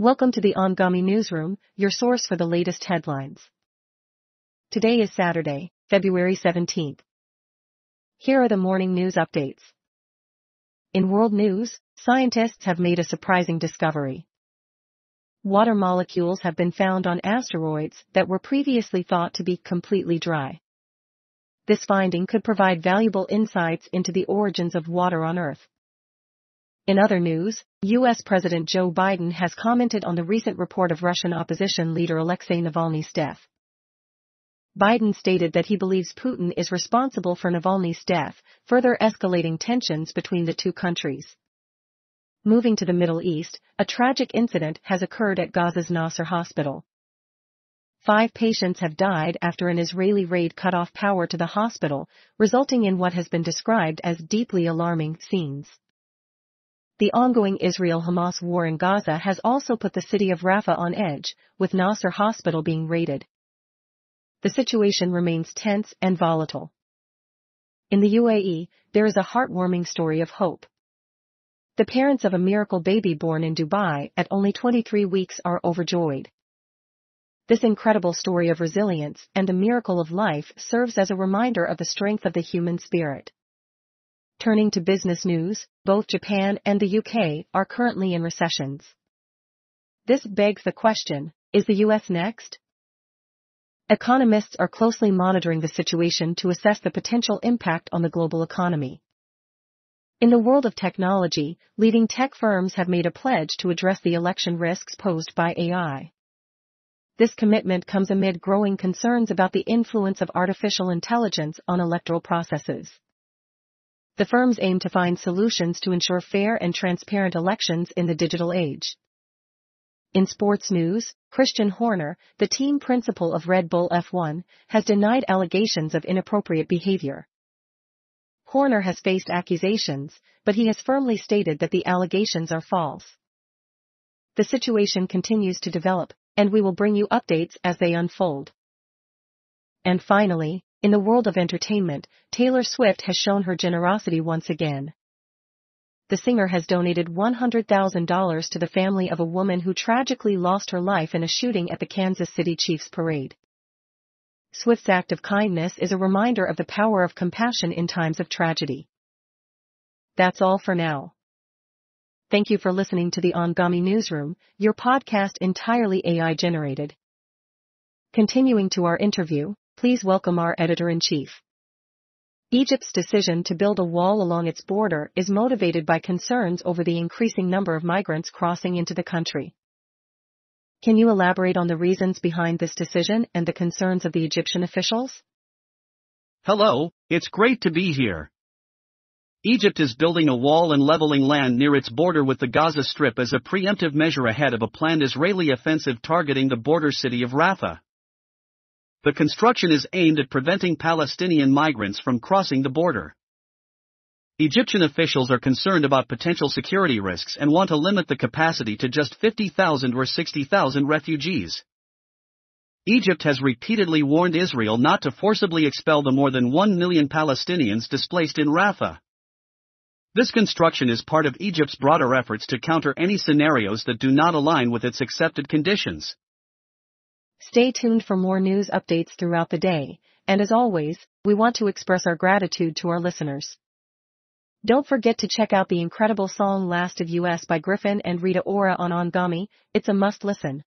Welcome to the Anghami Newsroom, your source for the latest headlines. Today is Saturday, February 17th. Here are the morning news updates. In world news, scientists have made a surprising discovery. Water molecules have been found on asteroids that were previously thought to be completely dry. This finding could provide valuable insights into the origins of water on Earth. In other news, U.S. President Joe Biden has commented on the recent report of Russian opposition leader Alexei Navalny's death. Biden stated that he believes Putin is responsible for Navalny's death, further escalating tensions between the two countries. Moving to the Middle East, a tragic incident has occurred at Gaza's Nasser hospital. Five patients have died after an Israeli raid cut off power to the hospital, resulting in what has been described as deeply alarming scenes. The ongoing Israel-Hamas war in Gaza has also put the city of Rafah on edge, with Nasser Hospital being raided. The situation remains tense and volatile. In the UAE, there is a heartwarming story of hope. The parents of a miracle baby born in Dubai at only 23 weeks are overjoyed. This incredible story of resilience and the miracle of life serves as a reminder of the strength of the human spirit. Turning to business news, both Japan and the UK are currently in recessions. This begs the question, is the US next? Economists are closely monitoring the situation to assess the potential impact on the global economy. In the world of technology, leading tech firms have made a pledge to address the election risks posed by AI. This commitment comes amid growing concerns about the influence of artificial intelligence on electoral processes the firms aim to find solutions to ensure fair and transparent elections in the digital age. In sports news, Christian Horner, the team principal of Red Bull F1, has denied allegations of inappropriate behavior. Horner has faced accusations, but he has firmly stated that the allegations are false. The situation continues to develop, and we will bring you updates as they unfold. And finally, in the world of entertainment, Taylor Swift has shown her generosity once again. The singer has donated $100,000 to the family of a woman who tragically lost her life in a shooting at the Kansas City Chiefs parade. Swift's act of kindness is a reminder of the power of compassion in times of tragedy. That's all for now. Thank you for listening to the Anghami Newsroom, your podcast entirely AI generated. Continuing to our interview, please welcome our editor-in-chief. Egypt's decision to build a wall along its border is motivated by concerns over the increasing number of migrants crossing into the country. Can you elaborate on the reasons behind this decision and the concerns of the Egyptian officials? Hello, it's great to be here. Egypt is building a wall and leveling land near its border with the Gaza Strip as a preemptive measure ahead of a planned Israeli offensive targeting the border city of Rafah. The construction is aimed at preventing Palestinian migrants from crossing the border. Egyptian officials are concerned about potential security risks and want to limit the capacity to just 50,000 or 60,000 refugees. Egypt has repeatedly warned Israel not to forcibly expel the more than 1 million Palestinians displaced in Rafah. This construction is part of Egypt's broader efforts to counter any scenarios that do not align with its accepted conditions. Stay tuned for more news updates throughout the day, and as always, we want to express our gratitude to our listeners. Don't forget to check out the incredible song Last of US by Gryffin and Rita Ora on Anghami, it's a must listen.